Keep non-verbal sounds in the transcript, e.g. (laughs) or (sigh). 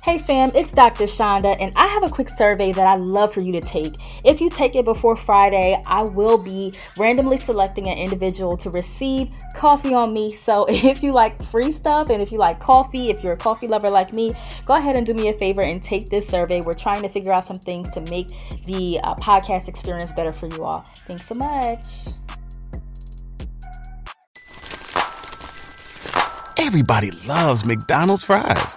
Hey fam, it's Dr. Shonda, and I have a quick survey that I'd love for you to take. If you take it before Friday, I will be randomly selecting an individual to receive coffee on me. So (laughs) if you like free stuff and if you like coffee, if you're a coffee lover like me, go ahead and do me a favor and take this survey. We're trying to figure out some things to make the uh, podcast experience better for you all. Thanks so much. Everybody loves McDonald's fries.